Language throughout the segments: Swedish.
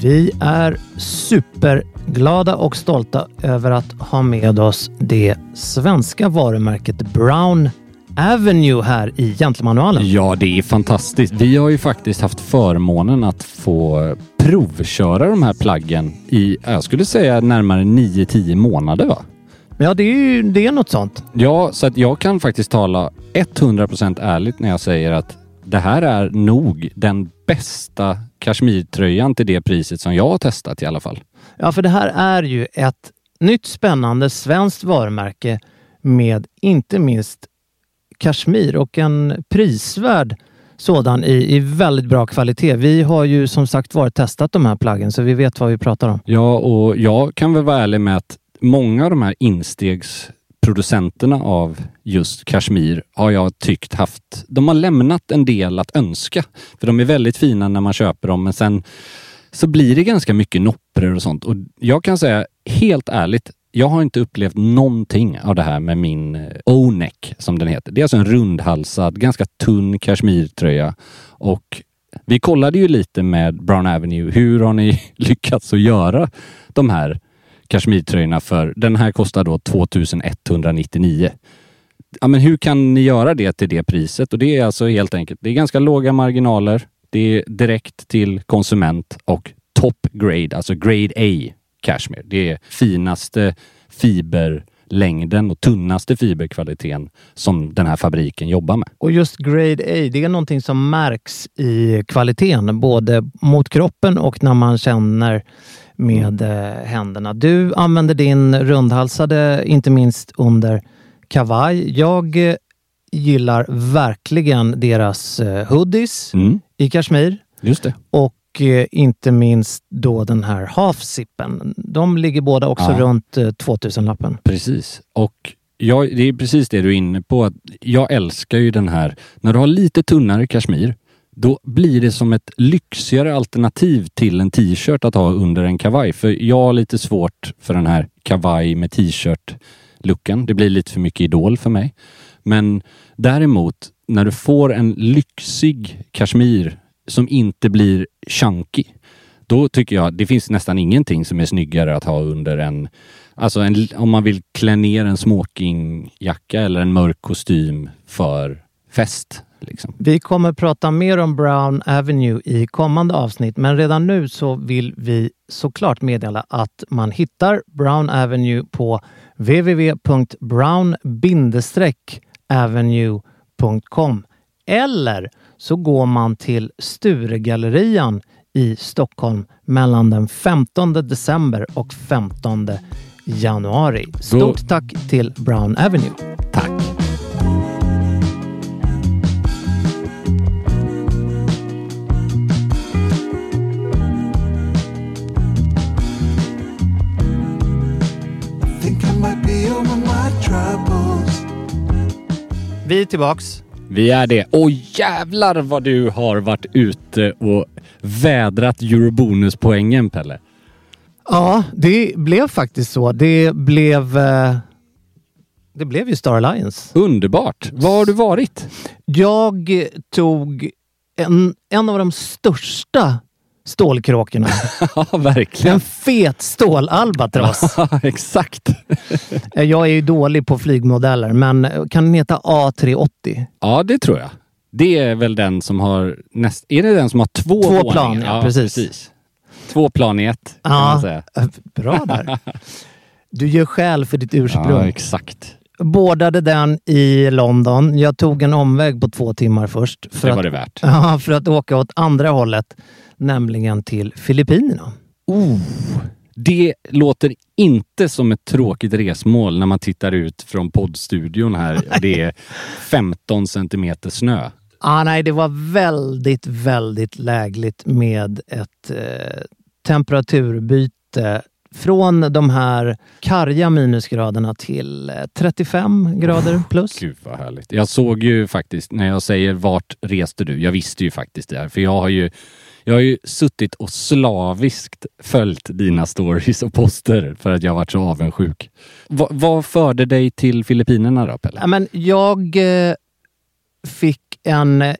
Vi är superglada och stolta över att ha med oss det svenska varumärket Brown Avenue här i Gentlemanualen. Ja, det är fantastiskt. Vi har ju faktiskt haft förmånen att få provköra de här plaggen i, jag skulle säga närmare 9-10 månader va? Ja, det är ju det är något sånt. Ja, så att jag kan faktiskt tala 100% ärligt när jag säger att det här är nog den bästa kashmirtröjan till det priset som jag har testat i alla fall. Ja, för det här är ju ett nytt spännande svenskt varumärke med inte minst kashmir och en prisvärd sådan i, i väldigt bra kvalitet. Vi har ju som sagt varit testat de här plaggen så vi vet vad vi pratar om. Ja, och jag kan väl vara ärlig med att många av de här instegsproducenterna av just kashmir har jag tyckt haft, de har lämnat en del att önska. För de är väldigt fina när man köper dem men sen så blir det ganska mycket noppror och sånt. Och jag kan säga helt ärligt, jag har inte upplevt någonting av det här med min eh, O-neck som den heter. Det är alltså en rundhalsad, ganska tunn kashmirtröja och vi kollade ju lite med Brown Avenue. Hur har ni lyckats att göra de här kashmirtröjorna för? Den här kostar då 2199. Ja, men hur kan ni göra det till det priset? Och det är alltså helt enkelt, det är ganska låga marginaler. Det är direkt till konsument och top grade, alltså grade A cashmere. Det är finaste fiberlängden och tunnaste fiberkvaliteten som den här fabriken jobbar med. Och just grade A, det är någonting som märks i kvaliteten, både mot kroppen och när man känner med eh, händerna. Du använder din rundhalsade, inte minst under kavaj. Jag eh, gillar verkligen deras eh, hoodies Mm, i kashmir just det. och eh, inte minst då den här half-zippen. De ligger båda också Ja. runt eh, 2000-lappen. Precis. Och jag, det är precis det du är inne på. Att jag älskar ju den här, när du har lite tunnare kashmir, då blir det som ett lyxigare alternativ till en t-shirt att ha under en kavaj. För jag har lite svårt för den här kavaj med looken. Det blir lite för mycket idol för mig. Men däremot, när du får en lyxig kashmir som inte blir chunky, då tycker jag det finns nästan ingenting som är snyggare att ha under en Alltså en, om man vill klä ner en smokingjacka eller en mörk kostym för fest. Liksom. Vi kommer prata mer om Brown Avenue i kommande avsnitt, men redan nu så vill vi såklart meddela att man hittar Brown Avenue på www.brown-avenue.com eller så går man till Sturegallerian i Stockholm mellan den 15 december och 15 januari. Stort tack till Brown Avenue. Vi är tillbaks Vi är det. Och jävlar vad du har varit ute och vädrat eurobonuspoängen Pelle. Ja, det blev faktiskt så. Det blev... eh, Det blev ju Star Alliance. Underbart. Var har du varit? Jag tog en, en av de största stålkråkorna. Ja, verkligen. En fet stålalbatross. Exakt. Jag är ju dålig på flygmodeller, men kan den heta A380? Ja, det tror jag. Det är väl den som har näst... Är det den som har två, Två våningar? plan, ja, precis. Två plan i ett, kan man säga. bra där. Du gör skäl för ditt ursprung. Ja, exakt. Bådade den i London. Jag tog en omväg på två timmar först. För Det var att, det värt. Ja, för att åka åt andra hållet, nämligen till Filippinerna. Oh, det låter inte som ett tråkigt resmål när man tittar ut från poddstudion här. Det är 15 centimeter snö. Ah, nej, det var väldigt, väldigt lägligt med ett eh, temperaturbyte från de här karga minusgraderna till eh, 35 grader plus. Gud vad härligt. Jag såg ju faktiskt, när jag säger vart reste du? Jag visste ju faktiskt det här. För jag har ju, jag har ju suttit och slaviskt följt dina stories och poster för att jag har varit så avundsjuk. Va, vad förde dig till Filippinerna då, Pelle? Ja, men jag eh, fick en eh,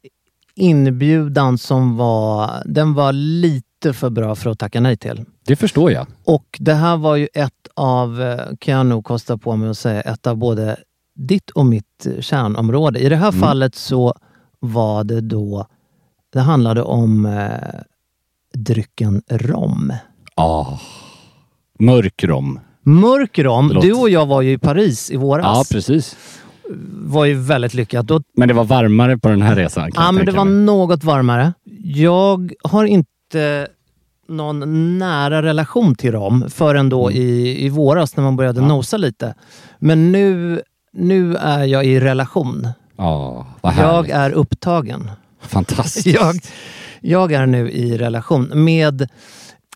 inbjudan som var, den var lite för bra för att tacka nej till. Det förstår jag. Och det här var ju ett av, eh, kan jag nog kosta på mig att säga, ett av både ditt och mitt kärnområde. I det här Mm. fallet så var det då, det handlade om eh, drycken rom. Ah. Mörk rom. Mörk rom. Du och jag var ju i Paris i våras. Ja, precis. var ju väldigt lyckat. Då Men det var varmare på den här resan. Ja, men det var mig. något varmare. Jag har inte någon nära relation till rom förrän då i, i våras när man började Mm. Ja. nosa lite. Men nu, nu är jag i relation. Ja, vad Jag är upptagen. Fantastiskt. Jag, jag är nu i relation med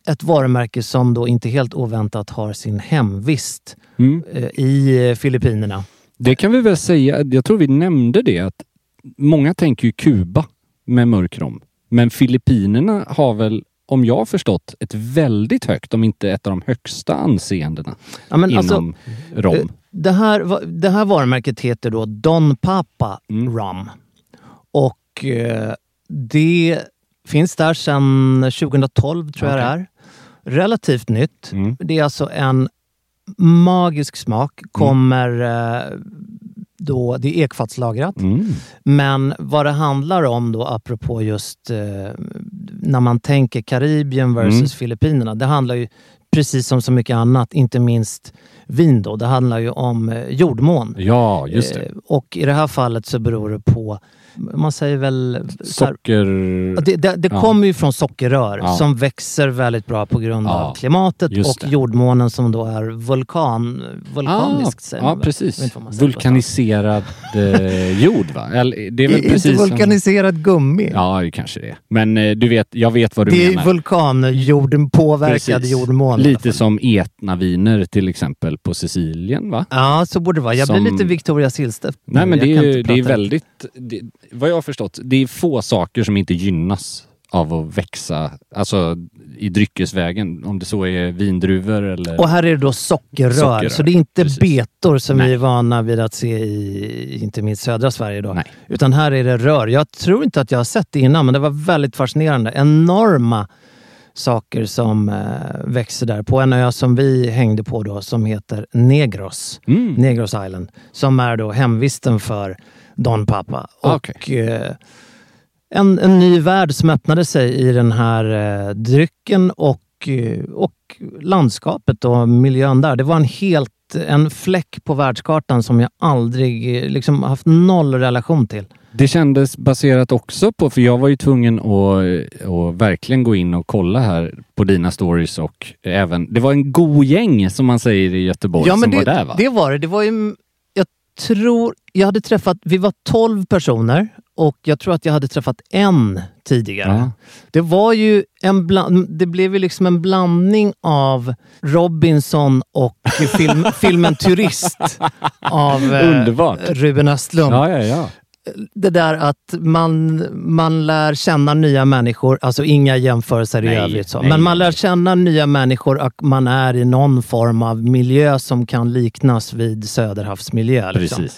ett varumärke som då inte helt oväntat har sin hemvist Mm. eh, i Filippinerna. Det kan vi väl säga, jag tror vi nämnde det, att många tänker ju Kuba med mörk rom. Men Filippinerna har väl, om jag har förstått, ett väldigt högt, om inte ett av de högsta anseendena Ja, men inom alltså, rom. Eh, Det här, det här varumärket heter då Don Papa Mm. Rum. Och eh, det finns där sedan 2012 tror jag det är. Relativt nytt. Mm. Det är alltså en magisk smak. Kommer eh, då, det är ekfatslagrat. Mm. Men vad det handlar om då, apropå just eh, när man tänker Karibien versus Mm. Filippinerna. Det handlar ju, precis som så mycket annat, inte minst vin då. Det handlar ju om eh, jordmån. Ja, just det. Eh, och i det här fallet så beror det på, man säger väl... här- Socker... Ja, Det, det, det Ja. kommer ju från sockerrör Ja. som växer väldigt bra på grund Ja, av klimatet just och det. jordmånen som då är vulkan, vulkaniskt. säger ja, precis. Vulkaniserad eh, jord, va? Eller, det är väl precis som- vulkaniserad gummi. Ja, det kanske det är. Men eh, du vet, jag vet vad du Det är menar. vulkanjorden påverkad jordmån. Lite som etnaviner till exempel på Sicilien, va? Ja, så borde det vara. Jag som- blir lite Victoria Silvstedt. Nej, men det är, ju- det är väldigt... Det, vad jag har förstått, det är få saker som inte gynnas av att växa, alltså i dryckesvägen. Om det så är vindruvor eller... Och här är det då sockerrör, Sockerrör, så det är inte precis. betor som Nej. vi är vana vid att se i, inte minst södra Sverige. Då. Nej. Utan här är det rör. Jag tror inte att jag har sett det innan, men det var väldigt fascinerande. Enorma saker som eh, växer där på en ö som vi hängde på då som heter Negros. Mm. Negros Island. Som är då hemvisten för Don Papa. Ah, Och eh, en, en ny värld som öppnade sig i den här eh, drycken och, eh, och landskapet och miljön där. Det var en helt en fläck på världskartan som jag aldrig liksom haft noll relation till. Det kändes baserat också på, för jag var ju tvungen att, att verkligen gå in och kolla här på dina stories och även, det var en god gäng som man säger i Göteborg som det, var där va? det var det. Det var ju, tror, jag hade träffat, vi var 12 personer och jag tror att jag hade träffat en tidigare. Ja. Det var ju en bland, det blev ju liksom en blandning av Robinson och film, filmen Turist av eh. Ruben Östlund. Ja, ja. Det där att man, man lär känna nya människor, alltså inga jämförelser i Nej, övrigt. Så. nej, Men man lär känna nya människor och man är i någon form av miljö som kan liknas vid Söderhavsmiljö. Liksom.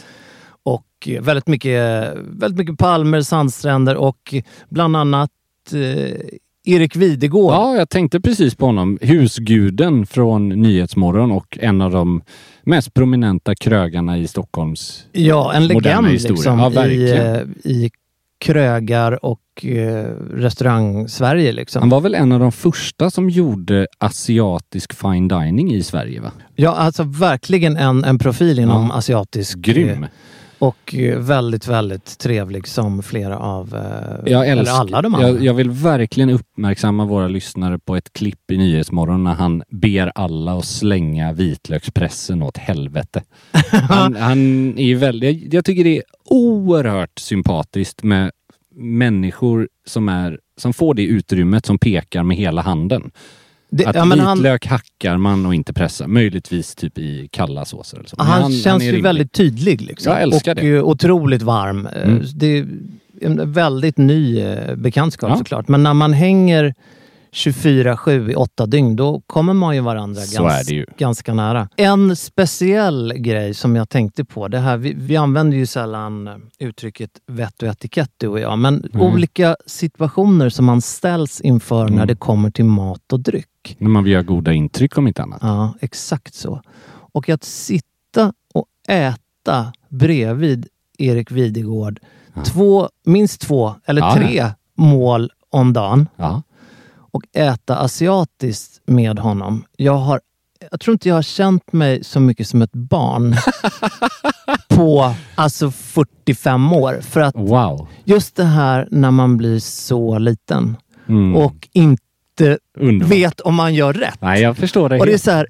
Och väldigt mycket, väldigt mycket palmer, sandstränder och bland annat eh, Erik Videgård. Ja, jag tänkte precis på honom. Husguden från Nyhetsmorgon och en av de mest prominenta krögarna i Stockholms... Ja, en legend historia. liksom, Ja, i, verkligen. eh, i krögar och eh, restaurang-Sverige. Liksom. Han var väl en av de första som gjorde asiatisk fine dining i Sverige, va? Ja, alltså verkligen en, en profil inom Ja. asiatisk. Grym! Och eh, väldigt, väldigt trevlig som flera av, eh, Jag eller alla de andra. jag, jag vill verkligen uppmärksamma våra lyssnare på ett klipp i Nyhetsmorgon när han ber alla att slänga vitlökspressen åt helvete. Han, han är väldigt, jag, jag tycker det är oerhört sympatiskt med människor som, är, som får det utrymmet som pekar med hela handen. Det- Att ja, men han, vitlök hackar man och inte pressar. Möjligtvis typ i kalla såser. Eller så. Men han, känns är ju rimlig. väldigt tydlig. Liksom. Jag älskar och det. otroligt varm. Mm. Det är en väldigt ny eh, bekantskap Ja. såklart. Men när man hänger 24-7 i åtta dygn, då kommer man ju varandra gans, ju. ganska nära. En speciell grej som jag tänkte på, det här, vi, vi använder ju sällan uttrycket vett och etikett du och jag, men Mm. olika situationer som man ställs inför när Mm. det kommer till mat och dryck. När man vill göra goda intryck om inte annat. Ja, exakt så. Och att sitta och äta bredvid Erik Videgård, två, minst två eller Ja, tre mål om dagen Ja. Och äta asiatiskt med honom. Jag, har, jag tror inte jag har känt mig så mycket som ett barn på alltså 45 år. För att Wow. just det här när man blir så liten Mm. och inte Underbart. vet om man gör rätt. Nej, jag förstår det Och det är så här,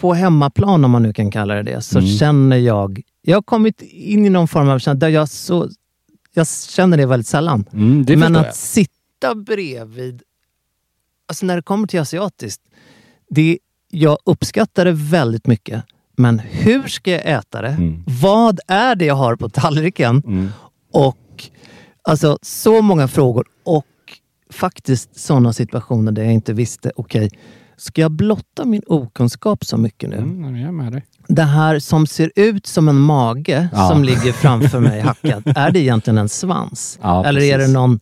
på hemmaplan om man nu kan kalla det det, så Mm. känner jag... Jag har kommit in i någon form av känsla där jag så... Jag känner det väldigt sällan. Mm, det Men att jag. sitta bredvid... Alltså när det kommer till asiatiskt, det, jag uppskattar det väldigt mycket. Men hur ska jag äta det? Mm. Vad är det jag har på tallriken? Mm. Och alltså så många frågor och faktiskt sådana situationer där jag inte visste, okej, ska jag blotta min okunskap så mycket nu? Mm, jag är med dig. Det här som ser ut som en mage Ja. som ligger framför mig hackad, är det egentligen en svans? Ja, eller är det precis. någon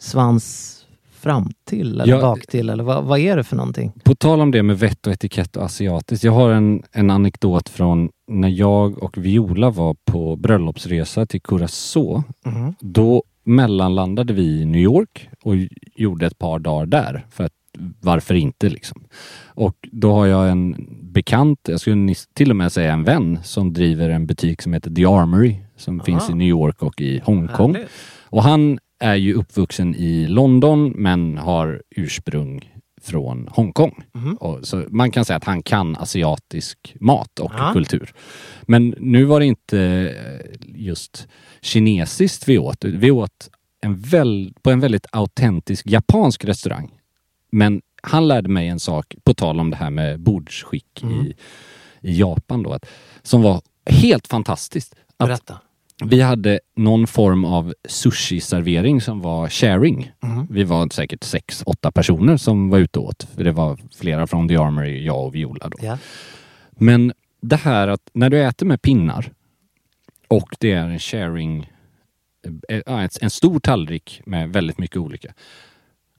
svans fram till eller Ja. bak till? Eller vad, vad är det för någonting? På tal om det med vett och etikett och asiatiskt. Jag har en, en anekdot från när jag och Viola var på bröllopsresa till Curacao. Mhm. Då mellanlandade vi i New York och gjorde ett par dagar där. För att varför inte liksom? Och då har jag en bekant, jag skulle till och med säga en vän, som driver en butik som heter The Armory som finns i New York och i Hongkong. Härligt. Och han är ju uppvuxen i London men har ursprung från Hongkong. Mhm. Och så man kan säga att han kan asiatisk mat och Ja. kultur. Men nu var det inte eh, just kinesiskt vi åt. Vi åt en väl, på en väldigt autentisk japansk restaurang. Men han lärde mig en sak, på tal om det här med bordsskick Mm. i, i Japan då, att, som var helt fantastiskt. Att Berätta. Vi hade någon form av sushi-servering som var sharing. Mhm. Vi var säkert sex, åtta personer som var ute åt. Det var flera från The Armory, jag och Viola då. Ja. Men det här att när du äter med pinnar och det är en sharing, eh, en stor tallrik med väldigt mycket olika.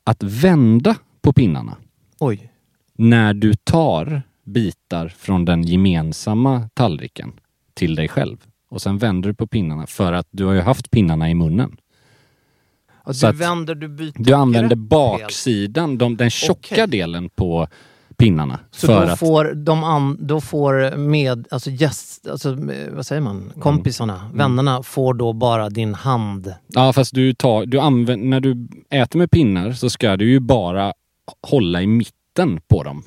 Att vända på pinnarna Oj. när du tar bitar från den gemensamma tallriken till dig själv och sen vänder du på pinnarna för att du har ju haft pinnarna i munnen. Så du vänder, du byter Du använder baksidan, de, den tjocka Okej. delen på pinnarna. Så då att, får, de an, då får med, alltså gäst, alltså eh, vad säger man, kompisarna, Mm. vännerna får då bara din hand. Ja fast du tar, du använder, när du äter med pinnar så ska du ju bara hålla i mitten på dem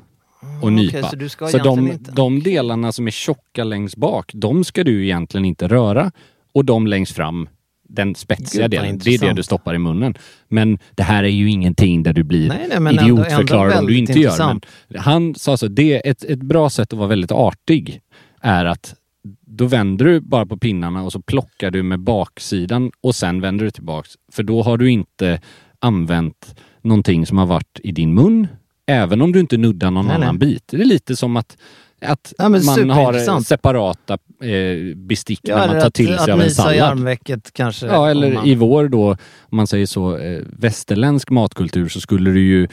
och nypa. okej, så du ska så de, inte- de delarna som är tjocka längst bak, de ska du egentligen inte röra. Och de längst fram, den spetsiga Gud, delen, det är det intressant. du stoppar i munnen. Men det här är ju ingenting där du blir Nej, nej, idiotförklarad om du inte gör. Men intressant. han sa så, det är ett, ett bra sätt att vara väldigt artig är att då vänder du bara på pinnarna och så plockar du med baksidan och sen vänder du tillbaks. För då har du inte använt någonting som har varit i din mun, även om du inte nuddar någon Nej, nej. annan bit. Det är lite som att, att Ja, man har separata eh, bestick Ja, när man tar att, till sig att av en mysa i sallad. armvecket kanske. Ja, eller man- i vår då, om man säger så, eh, västerländsk matkultur så skulle det ju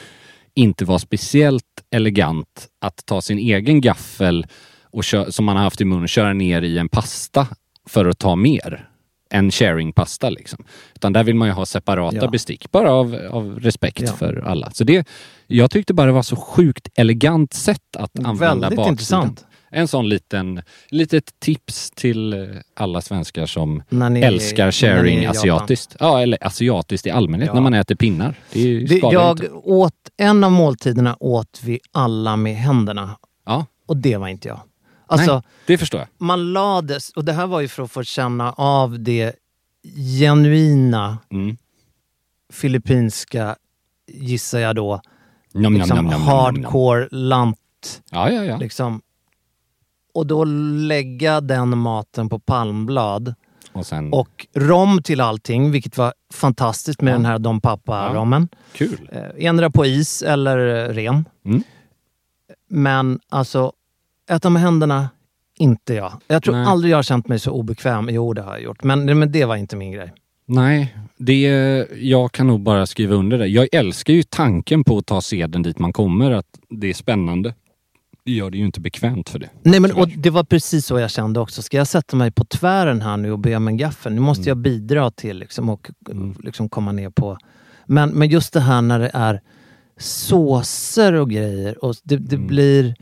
inte vara speciellt elegant att ta sin egen gaffel och kö- som man har haft i munnen och köra ner i en pasta för att ta mer. En sharing-pasta liksom. Utan där vill man ju ha separata Ja. bestick, bara av, av respekt Ja. för alla. Så det, jag tyckte bara det var så sjukt elegant sätt att använda Väldigt baksidan. intressant. En sån liten, litet tips till eh, alla svenskar som ni- älskar är sharing asiatiskt. Ja, eller asiatiskt i allmänhet Ja. när man äter pinnar. Det, är Det, jag inte. åt, en av måltiderna åt vi alla med händerna. Ja, Och det var inte jag. Alltså, nej, det förstår jag. man lades, och det här var ju för att få känna av det genuina Mm. filippinska, gissar jag då, njam, liksom njam, njam. hardcore lant. Ja, ja, ja. Liksom. Och då lägga den maten på palmblad Och sen, och rom till allting, vilket var fantastiskt med Ja. den här Dom Papa-rommen. kul. Eh, Ändra på is eller eh, ren. Mm. Men alltså, äta med händerna, inte jag. Jag tror Nej. aldrig jag har känt mig så obekväm. Jo, det har jag gjort. Men, men det var inte min grej. Nej, det, jag kan nog bara skriva under det. Jag älskar ju tanken på att ta seden dit man kommer, att det är spännande. Det gör det ju inte bekvämt för det. Nej, men, och det var precis så jag kände också. Ska jag sätta mig på tvären här nu och be om en gaffel? Nu måste Mm. jag bidra till liksom, och liksom komma ner på... Men, men just det här när det är såser och grejer. Och det, det Mm. blir...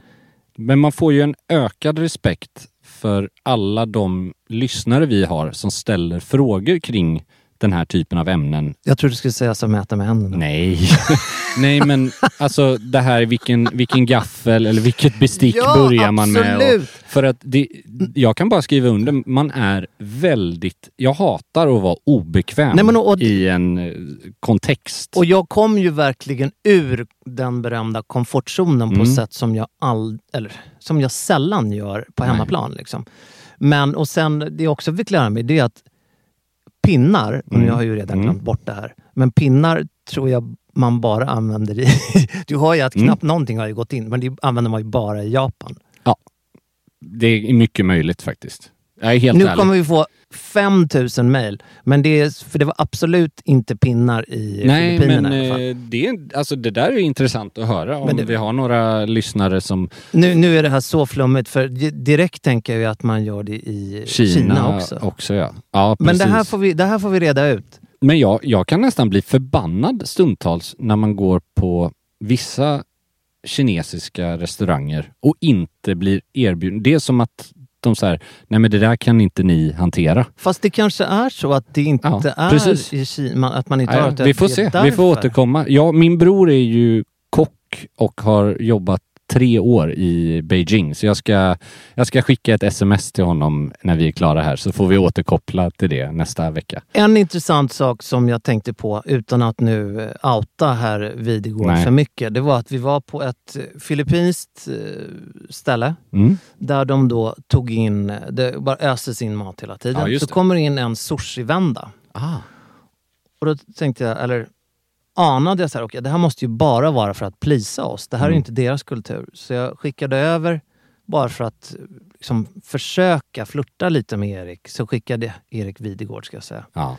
Men man får ju en ökad respekt för alla de lyssnare vi har som ställer frågor kring den här typen av ämnen. Jag tror du skulle säga som äta med händerna. Nej. Nej men alltså det här vilken, vilken gaffel eller vilket bestick Ja, börjar man med? Och, för att det, jag kan bara skriva under, man är väldigt, jag hatar att vara obekväm Nej, men och- i en eh, kontext. Och jag kom ju verkligen ur den berömda komfortzonen på Mm. sätt som jag, all, eller, som jag sällan gör på hemmaplan. Liksom. Men och sen, det jag också fick lära mig det är att pinnar, och Mm. jag har ju redan Mm. glömt bort det här, men pinnar tror jag man bara använder i... Du har ju att Mm. knappt någonting har ju gått in, men det använder man ju bara i Japan. Det är mycket möjligt faktiskt. Jag är helt nu ärlig. kommer vi få 5000 mejl, men det är, för det var absolut inte pinnar i Nej, Filippinerna men i alla fall. eh, det, är- alltså, det där är intressant att höra om det- vi har några lyssnare som Nu, nu är det här så flummigt, för di- direkt tänker jag ju att man gör det i Kina, Kina, också. också ja. ja Men det här, får vi, det här får vi reda ut. Men jag, jag kan nästan bli förbannad stundtals när man går på vissa kinesiska restauranger och inte blir erbjuden. Det är som att de säger, nej men det där kan inte ni hantera. Fast det kanske är så att det inte Ja, är precis. i Kina, att man inte Ja, har det. vi får se, vi därför. får återkomma. Ja, min bror är ju kock och har jobbat tre år i Beijing. Så jag ska, jag ska skicka ett sms till honom när vi är klara här så får vi återkoppla till det nästa vecka. En intressant sak som jag tänkte på, utan att nu eh, outa herr Videgård för mycket, det var att vi var på ett eh, filippinskt eh, ställe Mm. där de då tog in, det bara öses in mat hela tiden. Ja, så kommer det in en sushi-vända. Ah. Och då tänkte jag, eller anade jag så här, okej det här måste ju bara vara för att plisa oss. Det här är Mm. inte deras kultur. Så jag skickade över, bara för att liksom, försöka flirta lite med Erik, så skickade Erik Videgård ska jag säga. Ja.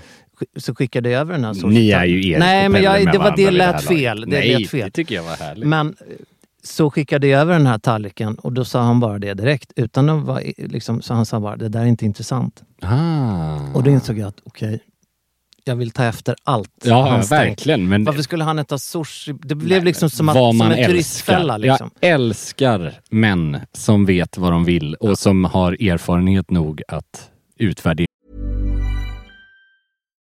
Så skickade jag över den här sorten. Ni är ju Erik Nej, men jag, det var det lät fel. Det Nej, lät fel. det tycker jag var härligt. Men så skickade jag över den här tallriken och då sa han bara det direkt. Utan att vara, liksom, så han sa bara, det där är inte intressant. ah. Och då insåg jag att okej, jag vill ta efter allt Ja, han verkligen. Men Varför skulle han äta sushi? Det blev liksom som, att, som en turistfälla. älskar. Liksom. Jag älskar män som vet vad de vill och som har erfarenhet nog att utvärdera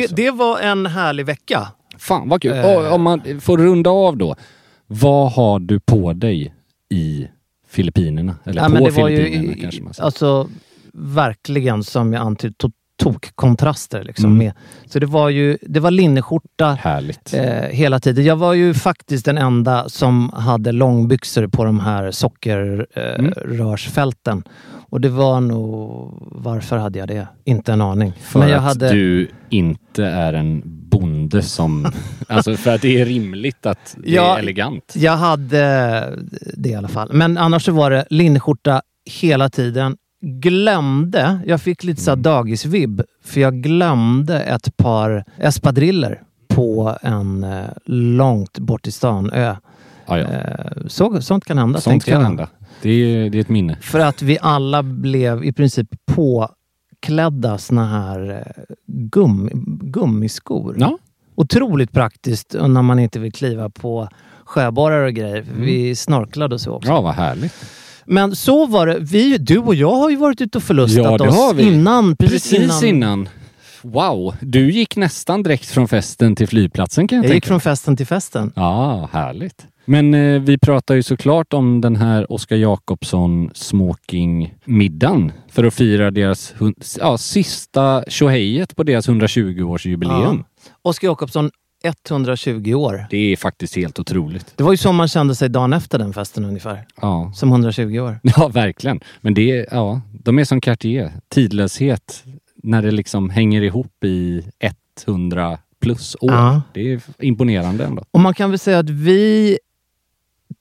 Det, det var en härlig vecka. Fan vad kul. Eh. Om man får runda av då. Vad har du på dig i Filippinerna? Eller Ja, på men det var ju Filippinerna i- kanske man säger. alltså verkligen som jag antydde, tok-kontraster liksom. Mm. Med. Så det var ju, det var linneskjorta eh, hela tiden. Jag var ju faktiskt den enda som hade långbyxor på de här Mm. sockerrörsfälten. Och det var nog, varför hade jag det? Inte en aning. För Men jag att hade, du inte är en bonde som... alltså för att det är rimligt att det Ja, är elegant. Jag hade det i alla fall. Men annars så var det linneskjorta hela tiden. Glömde, jag fick lite så här dagisvibb, för jag glömde ett par espadriller på en eh, långt bort i stan ö. Ja. Eh, så, sånt kan hända, Sånt kan jag. hända. Det är, det är ett minne. För att vi alla blev i princip påklädda såna här eh, gummi, gummiskor. Ja. Otroligt praktiskt när man inte vill kliva på sjöborrar och grejer. Vi snorklade och så också. ja, vad härligt. Men så var det. Vi, du och jag har ju varit ute och förlustat Ja, det oss har vi. innan. Precis, Precis innan. innan. Wow, du gick nästan direkt från festen till flygplatsen kan jag, Jag gick tänka från festen till festen. Ja, härligt. Men eh, vi pratar ju såklart om den här Oskar Jakobsson smokingmiddagen för att fira deras ja, sista tjohejet på deras 120-årsjubileum. Oskar Jakobsson, 120 år. Det är faktiskt helt otroligt. Det var ju så man kände sig dagen efter den festen ungefär. Ja, Som 120 år. ja verkligen. Men det ja, de är som Cartier. Tidlöshet när det liksom hänger ihop i 100 plus år. Ja. Det är imponerande ändå. Och man kan väl säga att vi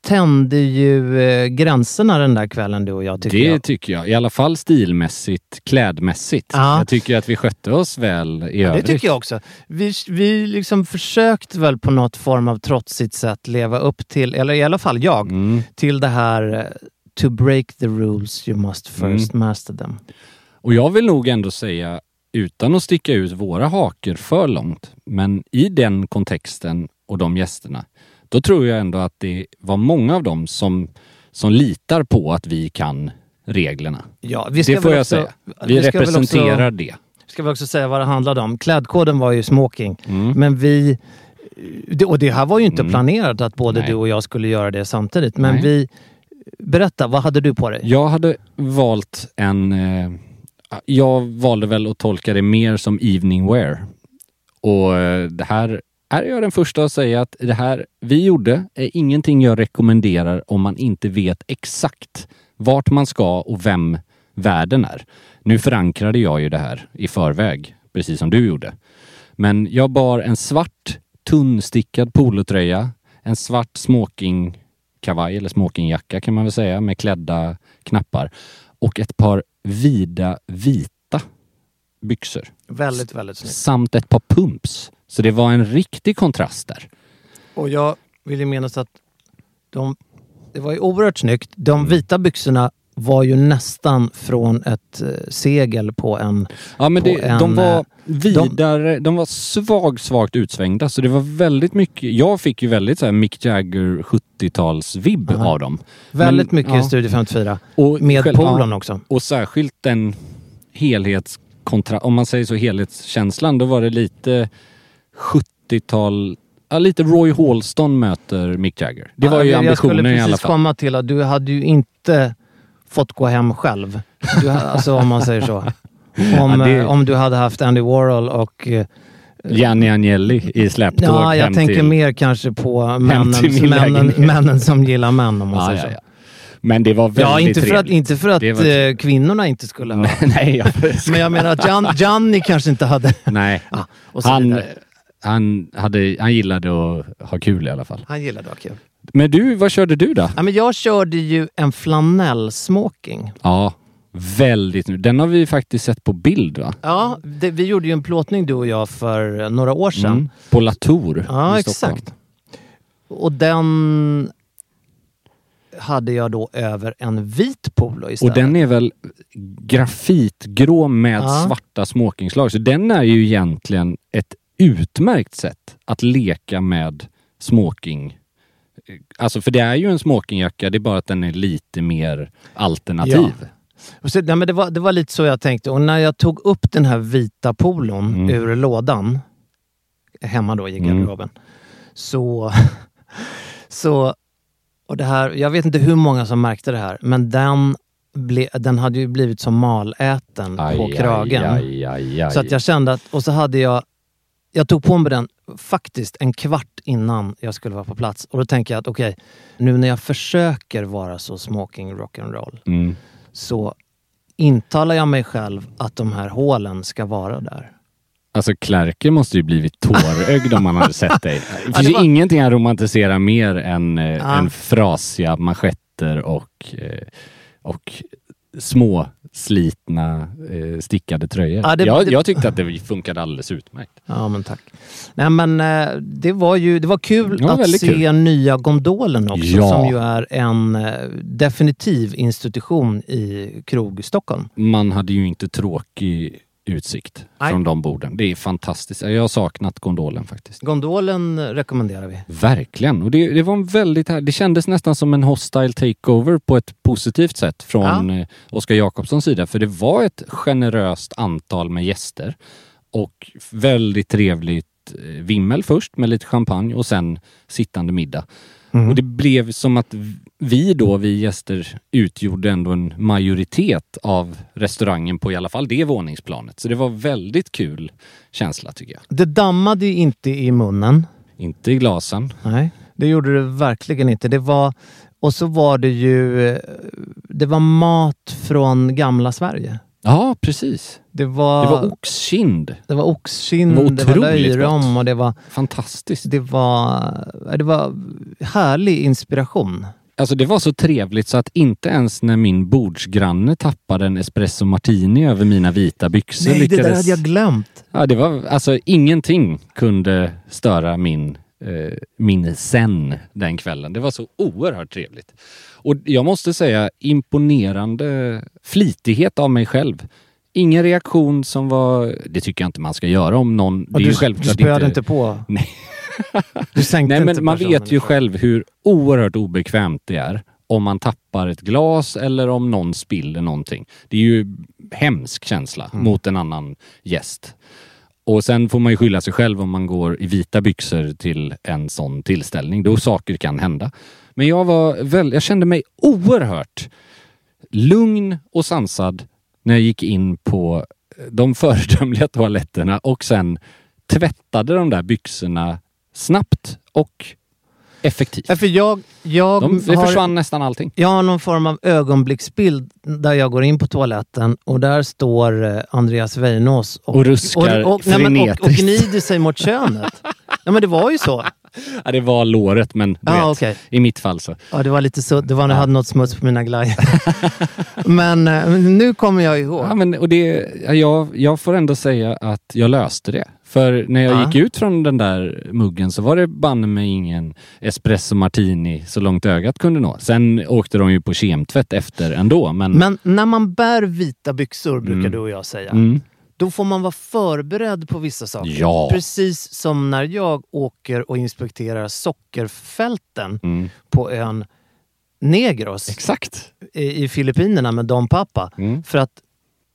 tände ju eh, gränserna den där kvällen du och jag tycker det jag. tycker jag. I alla fall stilmässigt, klädmässigt. Ja. Jag tycker att vi skötte oss väl i Det övrigt. tycker jag också. Vi, vi liksom försökte väl på något form av trotsigt sätt leva upp till, eller i alla fall jag, Mm. till det här eh, To break the rules you must first Mm. master them. Och jag vill nog ändå säga, utan att sticka ut våra haker för långt, men i den kontexten och de gästerna, då tror jag ändå att det var många av dem som, som litar på att vi kan reglerna. Ja, vi Det får väl jag också, säga. Vi väl representerar också, det. Ska vi också säga vad det handlade om. Klädkoden var ju smoking, Mm. men vi... Och det här var ju inte Mm. planerat att både Nej. du och jag skulle göra det samtidigt. Men Nej. vi... Berätta, vad hade du på dig? Jag hade valt en... Eh, jag valde väl att tolka det mer som evening wear. Och eh, det här är jag den första att säga att det här vi gjorde är ingenting jag rekommenderar om man inte vet exakt vart man ska och vem värden är. Nu förankrade jag ju det här i förväg, precis som du gjorde. Men jag bar en svart tunnstickad polotröja, en svart smokingkavaj eller smokingjacka kan man väl säga med klädda knappar och ett par vida vita byxor. Väldigt, väldigt snyggt. Samt ett par pumps. Så det var en riktig kontrast där. Och jag vill ju minnas att de, det var ju oerhört snyggt. De vita byxorna var ju nästan från ett eh, segel på en... Ja men det, en, de var eh, vidare, de, var svag, svagt utsvängda så det var väldigt mycket, jag fick ju väldigt så här Mick Jagger 70-tals-vibb Aha. av dem. Väldigt Men, mycket ja. Studio 54. Och Med själv- polon ja. också. Och särskilt den helhetskontra... Om man säger så helhetskänslan, då var det lite 70-tal... Ja, lite Roy Halston möter Mick Jagger. Det var ju jag, jag skulle ambitionen i alla precis fall. komma till att du hade ju inte fått gå hem själv. Du, alltså om man säger så. Om, Ja, det- eh, om du hade haft Andy Warhol och... eh, Gianni Agnelli i släptåg Ja, jag tänker till... mer kanske på männen, männen, männen som gillar män om man Ja, säger ja, så. ja. Men det var väldigt Ja, inte för att, inte för att var- eh, kvinnorna inte skulle ha... Nej, jag... Men jag menar att Gian, Gianni kanske inte hade... Nej. Ja, han, vidare. Han, hade, han gillade att ha kul i alla fall. Han gillade att ha kul. Men du, vad körde du då? Ja, men jag körde ju en flanellsmoking. Ja, väldigt. Den har vi faktiskt sett på bild va? Ja, det, vi gjorde ju en plåtning du och jag för några år sedan. Mm. På Latour Ja, i Stockholm. exakt. Och den hade jag då över en vit polo Och istället. den är väl grafitgrå med Ja. svarta smokingslag. Så den är ju egentligen ett utmärkt sätt att leka med smoking. Alltså för det är ju en smokingjacka, det är bara att den är lite mer alternativ. Och så, nej, men det, var, det var lite så jag tänkte. Och när jag tog upp den här vita polon Mm. ur lådan, hemma då i Mm. garderoben, så... så och det här, jag vet inte hur många som märkte det här, men den, ble, den hade ju blivit som maläten på kragen. Aj, aj, aj. Så att jag kände att, och så hade jag, jag tog på mig den faktiskt en kvart innan jag skulle vara på plats. Och då tänker jag att okej, nu när jag försöker vara så smoking rock'n'roll Mm. så intalar jag mig själv att de här hålen ska vara där. Alltså Klerker måste ju blivit tårögd om man hade sett dig. Det Ja, finns det ju var- ingenting han romantiserar mer än, eh, Ja. än frasiga manschetter och, eh, och små slitna eh, stickade tröjor. Ja, det- jag, det- jag tyckte att det funkade alldeles utmärkt. Ja men tack. Nej men eh, det var ju det var kul Det var att se kul. nya Gondolen också Ja. som ju är en eh, definitiv institution i krog Stockholm. Man hade ju inte tråkig utsikt Nej. från de borden. Det är fantastiskt. Jag har saknat gondolen faktiskt. Gondolen rekommenderar vi. Verkligen. Och det, det var en väldigt här, Det kändes nästan som en hostile takeover på ett positivt sätt från Ja. eh, Oskar Jakobssons sida. För det var ett generöst antal med gäster och väldigt trevligt eh, vimmel först med lite champagne och sen sittande middag. Mm. Och det blev som att vi då, vi gäster, utgjorde ändå en majoritet av restaurangen på i alla fall det våningsplanet. Så det var väldigt kul känsla tycker jag. Det dammade inte i munnen. Inte i glasen. Nej, det gjorde det verkligen inte. Det var, och så var det ju eh, det var mat från gamla Sverige. Ja, precis. Det var, Det var oxkind. det var oxkind, Det var det var löjrom och det var, Fantastiskt. det var, det var härlig inspiration. Alltså det var så trevligt så att inte ens när min bordsgranne tappade en espresso martini över mina vita byxor Nej, det lyckades... där hade jag glömt. Ja, det var alltså ingenting kunde störa min, eh, min zen den kvällen. Det var så oerhört trevligt. Och jag måste säga imponerande flitighet av mig själv. Ingen reaktion som var... Det tycker jag inte man ska göra om någon... Och det är du, självklart du spöade inte på? Nej. Du sänkte Nej, inte men man personen vet ju själv hur oerhört obekvämt det är om man tappar ett glas eller om någon spiller någonting. Det är ju hemsk känsla Mm. mot en annan gäst. Och sen får man ju skylla sig själv om man går i vita byxor till en sån tillställning. Då saker kan hända. Men jag var väl, jag kände mig oerhört lugn och sansad när jag gick in på de föredömliga toaletterna och sen tvättade de där byxorna snabbt och effektivt. Ja, för jag, jag, De, det har, försvann nästan allting. jag har någon form av ögonblicksbild där jag går in på toaletten och där står eh, Andreas Weinås Och ruskar och, och, nej, men, och, och gnider sig mot könet. Ja men det var ju så. Ja, det var låret, men du Ja, vet, okej. i mitt fall så. Ja, det var lite så. Det var när jag hade något smuts på mina glajjor. men eh, nu kommer jag ihåg. Ja, men, och det, ja, jag, jag får ändå säga att jag löste det. För när jag Ja. gick ut från den där muggen så var det banne mig ingen espresso martini så långt ögat kunde nå. Sen åkte de ju på kemtvätt efter ändå. Men, Men när man bär vita byxor, brukar Mm. du och jag säga, mm, då får man vara förberedd på vissa saker. Ja. Precis som när jag åker och inspekterar sockerfälten mm, på ön Negros exakt. i, i Filippinerna med Don Papa. Mm. För att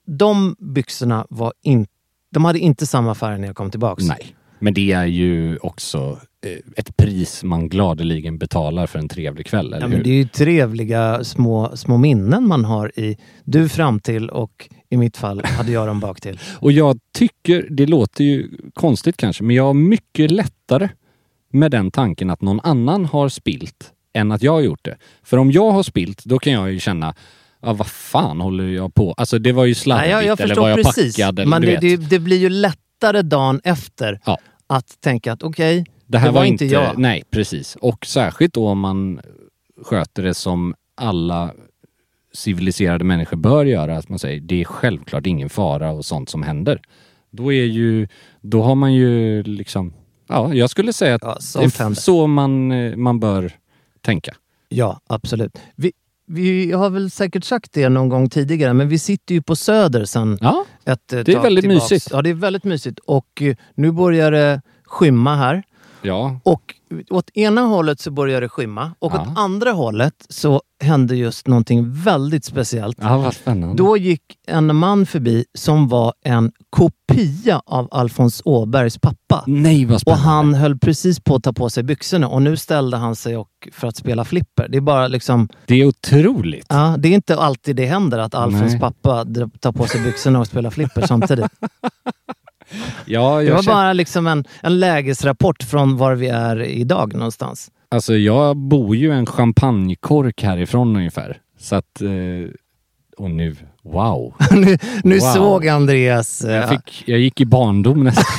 de byxorna var inte de hade inte samma färg när jag kom tillbaks. Nej, men det är ju också eh, ett pris man gladeligen betalar för en trevlig kväll, Ja, men det är ju trevliga små, små minnen man har i du fram till och i mitt fall hade jag dem bak till. Och jag tycker, det låter ju konstigt kanske, men jag har mycket lättare med den tanken att någon annan har spilt än att jag har gjort det. För om jag har spilt, då kan jag ju känna, ja vad fan håller jag på? Alltså det var ju slarvigt Nej, jag, jag eller var jag precis. packad? Eller, Men det, det, det blir ju lättare dagen efter Ja. Att tänka att okej, Det här Det var, var inte jag. Nej, precis. Och särskilt då om man sköter det som alla civiliserade människor bör göra. Att man säger det är självklart ingen fara och sånt som händer. Då är ju, då har man ju liksom, ja, jag skulle säga att ja, det är händer. så man, eh, man bör tänka. Ja, absolut. Vi, vi har väl säkert sagt det någon gång tidigare, men vi sitter ju på Söder sen Ja, ett Det är väldigt tillbaks. mysigt. Ja, det är väldigt mysigt. Och eh, nu börjar det skymma här. Ja, Och åt ena hållet så börjar det skymma och Ja. åt andra hållet så hände just någonting väldigt speciellt. ja vad spännande. Då gick en man förbi som var en kopia av Alfons Åbergs pappa. Nej vad Och spännande. han höll precis på att ta på sig byxorna och nu ställde han sig och, för att spela flipper. Det är bara liksom, Det är otroligt. ja, det är inte alltid det händer att Alfons Nej. pappa tar på sig byxorna och spelar flipper samtidigt. Ja, Det var känner, bara liksom en, en lägesrapport från var vi är idag någonstans. alltså, jag bor ju en champagnekork härifrån ungefär. Så att, eh, och nu, wow. nu nu Wow. såg Andreas... eh, Jag, fick, jag gick i barndom nästan.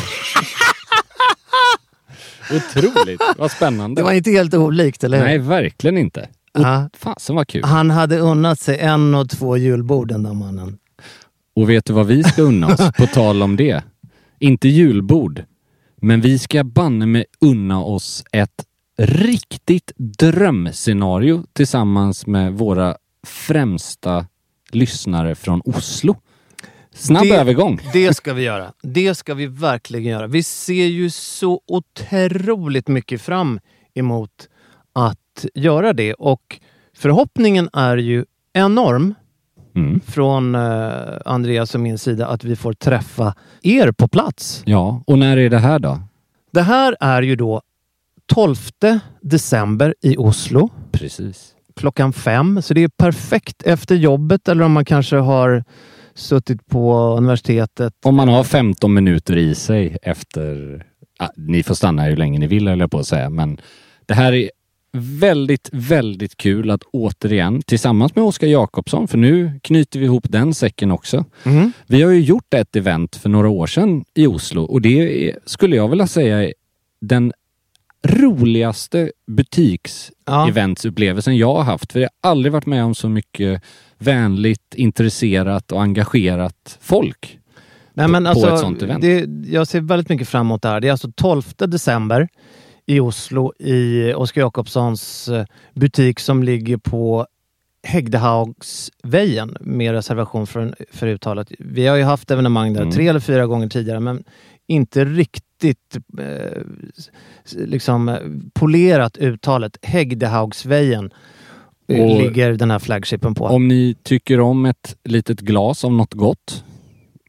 Otroligt, vad spännande. Det var inte helt olikt, eller hur? Nej, verkligen inte. Och Ja. fasen vad kul. Han hade unnat sig en och två julbord den där mannen. Och vet du vad vi ska unna oss? På tal om det. Inte julbord. Men vi ska banne med unna oss ett riktigt drömscenario tillsammans med våra främsta lyssnare från Oslo. Snabb Det- övergång. Det ska vi göra. Det ska vi verkligen göra. Vi ser ju så otroligt mycket fram emot att göra det och förhoppningen är ju enorm Mm. från eh, Andreas och min sida att vi får träffa er på plats. Ja, och när är det här då? Det här är ju då 12 december i Oslo Precis. klockan fem. Så det är perfekt efter jobbet eller om man kanske har suttit på universitetet. Om man har 15 minuter i sig efter... Ah, ni får stanna hur länge ni vill jag på att säga, men det här är väldigt, väldigt kul att återigen tillsammans med Oskar Jakobsson, för nu knyter vi ihop den säcken också. Mm. Vi har ju gjort ett event för några år sedan i Oslo och det är, skulle jag vilja säga är den roligaste butikseventupplevelsen jag har haft. För jag har aldrig varit med om så mycket vänligt, intresserat och engagerat folk. Nej, på- men på alltså, ett sånt event. Det, jag ser väldigt mycket fram emot det här. Det är alltså 12 december i Oslo i Oskar Jakobssons eh, butik som ligger på Hägdehaugsvejen med reservation för, för uttalet. Vi har ju haft evenemang där Mm. tre eller fyra gånger tidigare men inte riktigt eh, liksom eh, polerat uttalet. Hägdehaugsvejen eh, Och- ligger den här flagshipen på. Om ni tycker om ett litet glas av något gott,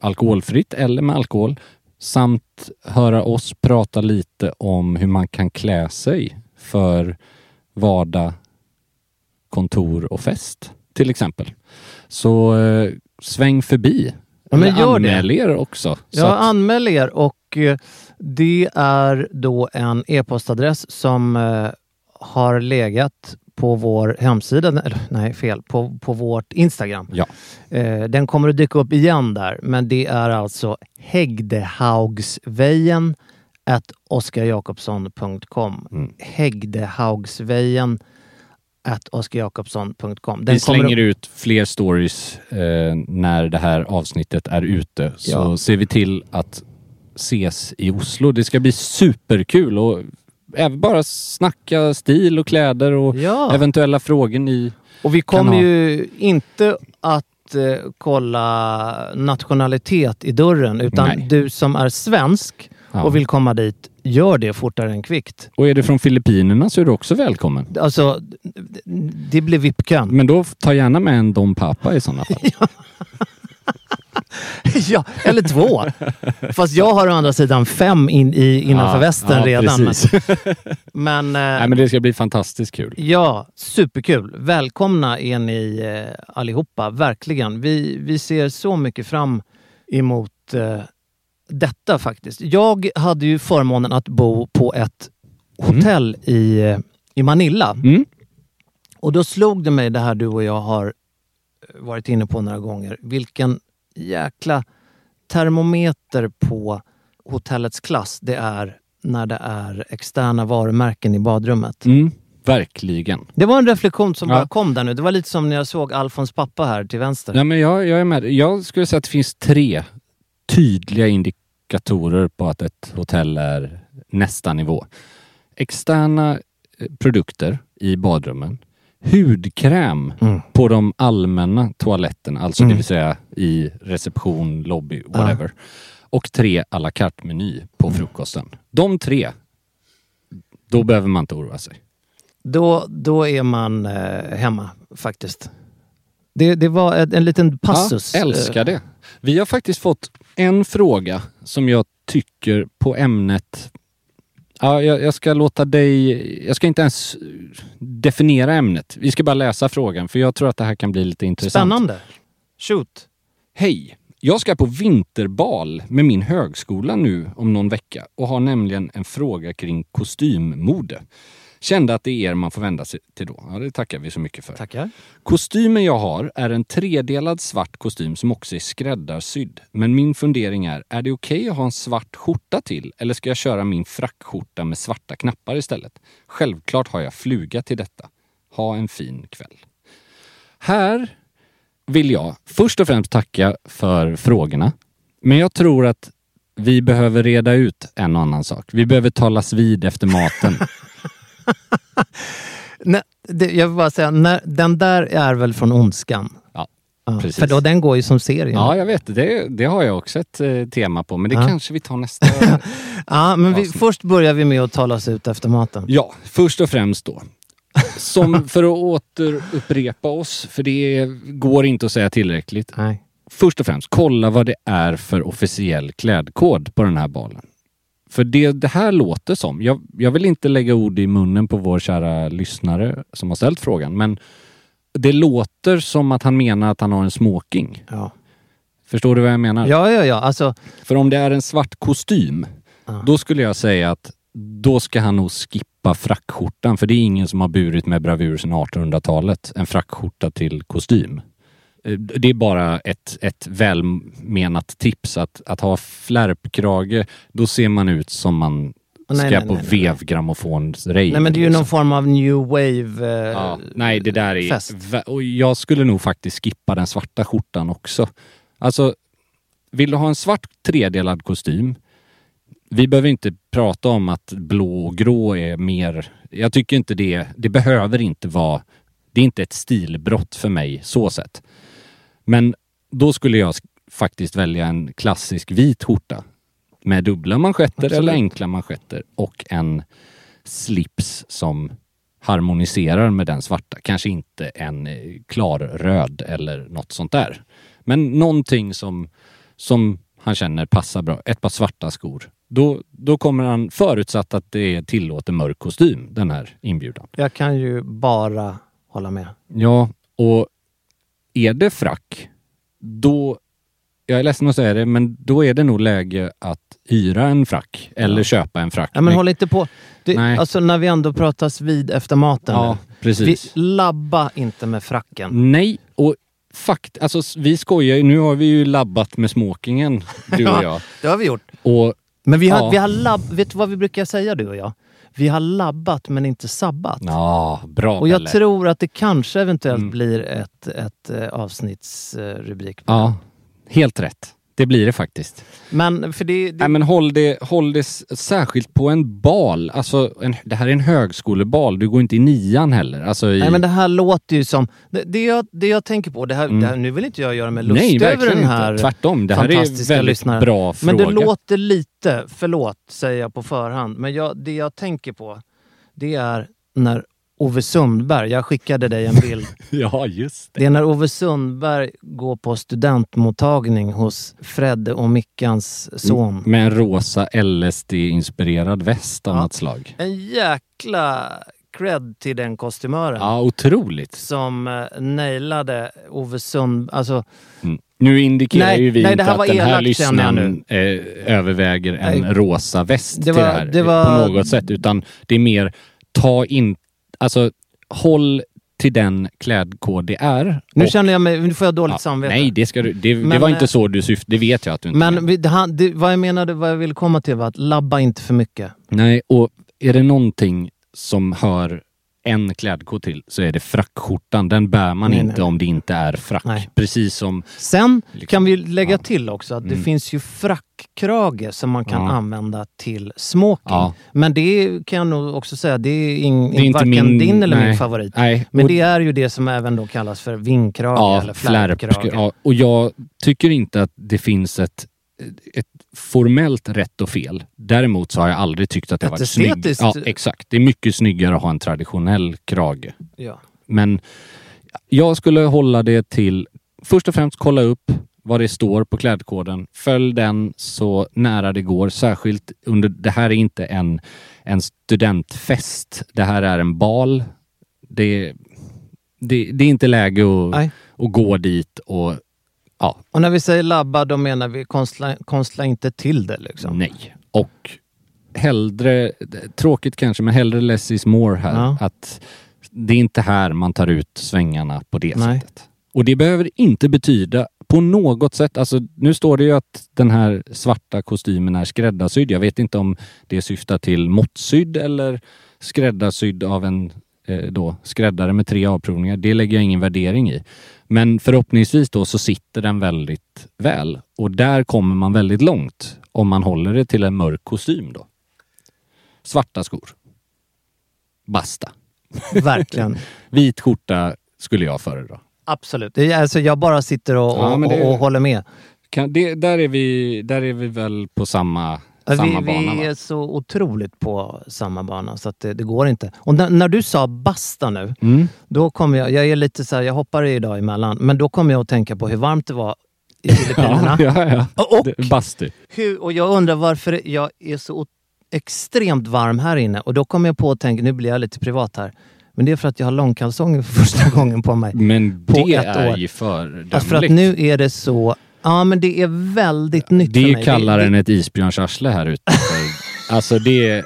alkoholfritt eller med alkohol, samt höra oss prata lite om hur man kan klä sig för vardag, kontor och fest till exempel. Så eh, sväng förbi. Ja, men gör det. anmäl er också. Så Ja, att, anmäl er och eh, det är då en e-postadress som eh, har legat på vår hemsida, nej fel, på, på vårt Instagram. ja. Eh, den kommer att dyka upp igen där, men det är alltså Hägdehaugsvejen at oskarjakobsson.com. Mm. Hägdehaugsvejen at oskarjakobsson.com. Vi slänger upp- ut fler stories eh, när det här avsnittet är ute. Så Ja. ser vi till att ses i Oslo. Det ska bli superkul och även bara snacka stil och kläder och Ja. eventuella frågor ni... Och vi kommer ju inte att eh, kolla nationalitet i dörren utan Nej. du som är svensk Ja. och vill komma dit, gör det fortare än kvickt. Och är du från Filippinerna så är du också välkommen. Alltså, det blir VIP-kön. Men då ta gärna med en Dom Papa i sådana fall. ja, eller två. Fast jag har å andra sidan fem in i, innanför Ja, västen ja, redan. precis. Men, men, eh, Nej, men det ska bli fantastiskt kul. Ja, superkul. Välkomna är ni eh, allihopa, verkligen. Vi, vi ser så mycket fram emot eh, detta faktiskt. Jag hade ju förmånen att bo på ett hotell i, eh, i Manila. Mm. Och då slog det mig det här du och jag har eh, varit inne på några gånger. Vilken jäkla termometer på hotellets klass det är när det är externa varumärken i badrummet. Mm. Verkligen. Det var en reflektion som Ja. bara kom där nu. Det var lite som när jag såg Alfons pappa här till vänster. Ja, men jag, jag är med. Jag skulle säga att det finns tre tydliga indikatorer på att ett hotell är nästa nivå. Externa eh, produkter i badrummen. Hudkräm Mm. på de allmänna toaletterna, alltså Mm. det vill säga i reception, lobby, whatever. Och tre à la carte-meny på Mm. frukosten. De tre, då behöver man inte oroa sig. Då, då är man eh, hemma faktiskt. Det, det var en, en liten passus. Ja, älskar Eh, det. Vi har faktiskt fått en fråga som jag tycker på ämnet... Ja, jag, jag ska låta dig... Jag ska inte ens definiera ämnet. Vi ska bara läsa frågan för jag tror att det här kan bli lite intressant. Spännande. Shoot. Hej! Jag ska på vinterbal med min högskola nu om någon vecka och har nämligen en fråga kring kostymmode. Kände att det är er man får vända sig till då. Ja, det tackar vi så mycket för. Tackar. Kostymen jag har är en tredelad svart kostym som också är skräddarsydd. Men min fundering är, är det okej att ha en svart skjorta till eller ska jag köra min frackskjorta med svarta knappar istället? Självklart har jag fluga till detta. Ha en fin kväll. Här vill jag först och främst tacka för frågorna. Men jag tror att vi behöver reda ut en och annan sak. Vi behöver talas vid efter maten. Nej, det, jag vill bara säga, när, den där är väl från Ondskan? Ja, Ja, precis. För då, den går ju som serie. Ja, jag vet. Det, det har jag också ett eh, tema på, men det Ja. kanske vi tar nästa... Ja, men vi, först börjar vi med att tala oss ut efter maten. ja, först och främst då. Som för att återupprepa oss, för det går inte att säga tillräckligt. Nej. Först och främst, kolla vad det är för officiell klädkod på den här balen. För det, det här låter som, jag, jag vill inte lägga ord i munnen på vår kära lyssnare som har ställt frågan, men det låter som att han menar att han har en smoking. Ja. Förstår du vad jag menar? ja, ja, ja. Alltså, För om det är en svart kostym, Ja. då skulle jag säga att då ska han nog skippa frackskjortan. För det är ingen som har burit med bravur sedan 1800-talet. En frackskjorta till kostym. Det är bara ett, ett välmenat tips att, att ha flärpkrage. Då ser man ut som man ska nej, på nej, nej. vevgrammofonsrave. nej, men det är ju någon form av new wave eh, Ja, nej, det där är... fest. Och jag skulle nog faktiskt skippa den svarta skjortan också. Alltså, vill du ha en svart tredelad kostym? Vi behöver inte prata om att blå och grå är mer... Jag tycker inte det... Det behöver inte vara... Det är inte ett stilbrott för mig, så sett. Men då skulle jag sk- faktiskt välja en klassisk vit skjorta. Med dubbla manschetter Absolut. eller enkla manschetter och en slips som harmoniserar med den svarta. Kanske inte en eh, klarröd eller något sånt där. Men någonting som, som han känner passar bra. Ett par svarta skor. Då, då kommer han, förutsatt att det tillåter mörk kostym, den här inbjudan. Jag kan ju bara hålla med. Ja, och är det frack, då jag är ledsen att säga det, men då är det nog läge att hyra en frack eller köpa en frack. Ja, men håll inte på. Nej. alltså när vi ändå pratas vid efter maten Ja, precis. Vi labba inte med fracken. Nej, och fakt, alltså vi skojar ju. Nu har vi ju labbat med smokingen, du och jag. Det har vi gjort. Och Men vi har, Ja. vi har labb... Vet du vad vi brukar säga du och jag? Vi har labbat men inte sabbat. ja, bra och jag Pelle. tror att det kanske eventuellt Mm. blir ett, ett eh, avsnittsrubrik. Ja, helt rätt. Det blir det faktiskt. Men för det... det Nej, men håll det, håll det särskilt på en bal. Alltså, en, det här är en högskolebal. Du går inte i nian heller. Alltså i, Nej men det här låter ju som... Det, det, jag, det jag tänker på, det här, det här, nu vill inte jag göra mig lustig Mm. Nej, över den här inte. Tvärtom. Det här är väldigt bra Men fråga. det låter lite, förlåt säger jag på förhand, men jag, det jag tänker på det är när Ove Sundberg, jag skickade dig en bild. Ja, just det. Det är när Ove Sundberg går på studentmottagning hos Fredde och Mickans son. Med en rosa LSD-inspirerad väst av Ja. något slag. En jäkla cred till den kostymören. Ja, otroligt. Som eh, nailade Ove Sundberg. Alltså, Mm. Nu indikerar Nej, ju vi nej, inte att den här lyssnaren eh, överväger en Nej. rosa väst Det till var- det här det var- på något sätt. Utan det är mer, ta in, alltså håll till den klädkod det är. nu Och- känner jag mig, nu får jag dåligt Ja, samvete. Nej, det, ska du, det, det Men, var eh, inte så du syftade. Det vet jag att du inte Men vi, det, han- det, vad jag menade, vad jag ville komma till var att labba inte för mycket. Nej, och är det någonting som hör en klädkod till så är det frackskjortan. Den bär man Nej, inte nej. om det inte är frack. Nej. Precis som... Sen Liksom. kan vi lägga Ja. till också att det Mm. finns ju frackkrage som man kan Ja. använda till smoking. Ja. Men det kan jag nog också säga, det är, ing, Det är inte varken min- din eller min favorit. Nej, Men det är ju det som även då kallas för vingkrage Ja, eller flärp. flärpkrage. Ja, och jag tycker inte att det finns ett, ett formellt rätt och fel. Däremot så har jag aldrig tyckt att det har varit snyggt. Ja, exakt. Det är mycket snyggare att ha en traditionell krage. Ja. Men jag skulle hålla det till, först och främst kolla upp vad det står på klädkoden. Följ den så nära det går. Särskilt under, det här är inte en, en studentfest. Det här är en bal. Det, det, det är inte läge att, att gå dit och ja, Och när vi säger labba, då menar vi konstla, konstla inte till det liksom. nej. Och hellre, tråkigt kanske, men hellre less is more här. Ja. Att det är inte här man tar ut svängarna på det Nej. sättet. Och det behöver inte betyda på något sätt, alltså nu står det ju att den här svarta kostymen är skräddarsydd. Jag vet inte om det syftar till måttsydd eller skräddarsydd av en då, skräddare med tre avprovningar. Det lägger jag ingen värdering i. Men förhoppningsvis då så sitter den väldigt väl och där kommer man väldigt långt om man håller det till en mörk kostym då. Svarta skor. Basta. Verkligen. Vit skjorta skulle jag föredra. Absolut. Alltså, jag bara sitter och, Ja, och, det- och, och håller med. Kan, det, där, är vi, där är vi väl på samma, samma vi, bana vi är så otroligt på samma bana så att det, det går inte. Och när, när du sa basta nu, Mm. då kommer jag, jag är lite så här, jag hoppar idag emellan, men då kommer jag att tänka på hur varmt det var i Filippinerna. Ja, ja, ja. Och, och, Bastu. hur, och jag undrar varför jag är så extremt varm här inne. Och då kommer jag på att tänka, nu blir jag lite privat här, men det är för att jag har långkalsonger för första gången på mig. Men På det ett är år. ju föredömligt. Alltså för att nu är det så, ja men det är väldigt nytt det är för ju mig. kallare det, än ett isbjörnsarsle här ute. alltså det är,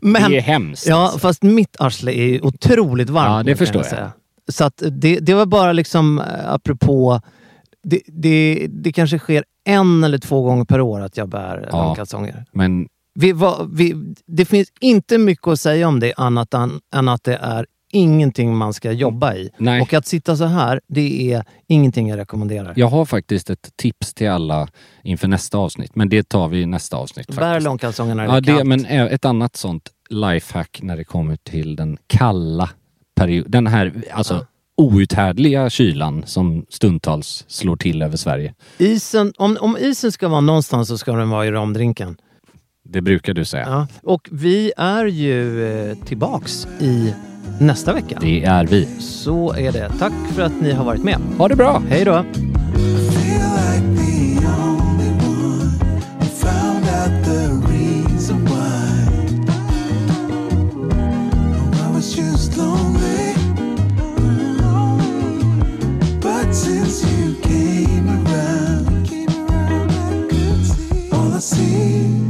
men, det är hemskt. Ja, fast mitt arsle är ju otroligt varmt. Ja, det nu, kan förstår jag. säga. Så att det, det var bara liksom eh, apropå, det, det, det kanske sker en eller två gånger per år att jag bär Ja. långkalsonger. Men Vi, var, vi, det finns inte mycket att säga om det annat än, än att det är ingenting man ska jobba i. Nej. Och att sitta så här, det är ingenting jag rekommenderar. jag har faktiskt ett tips till alla inför nästa avsnitt. Men det tar vi i nästa avsnitt. Bär långkalsongerna när Ja, det är kallt. men ä- ett annat sånt lifehack när det kommer till den kalla perioden. Den här alltså, outhärdliga kylan som stundtals slår till över Sverige. Isen, om, om isen ska vara någonstans så ska den vara i ramdrinken. Det brukar du säga. Ja. Och vi är ju eh, tillbaks i nästa vecka. Det är vi. Så är det. Tack för att ni har varit med. Ha det bra. Hej då. since you.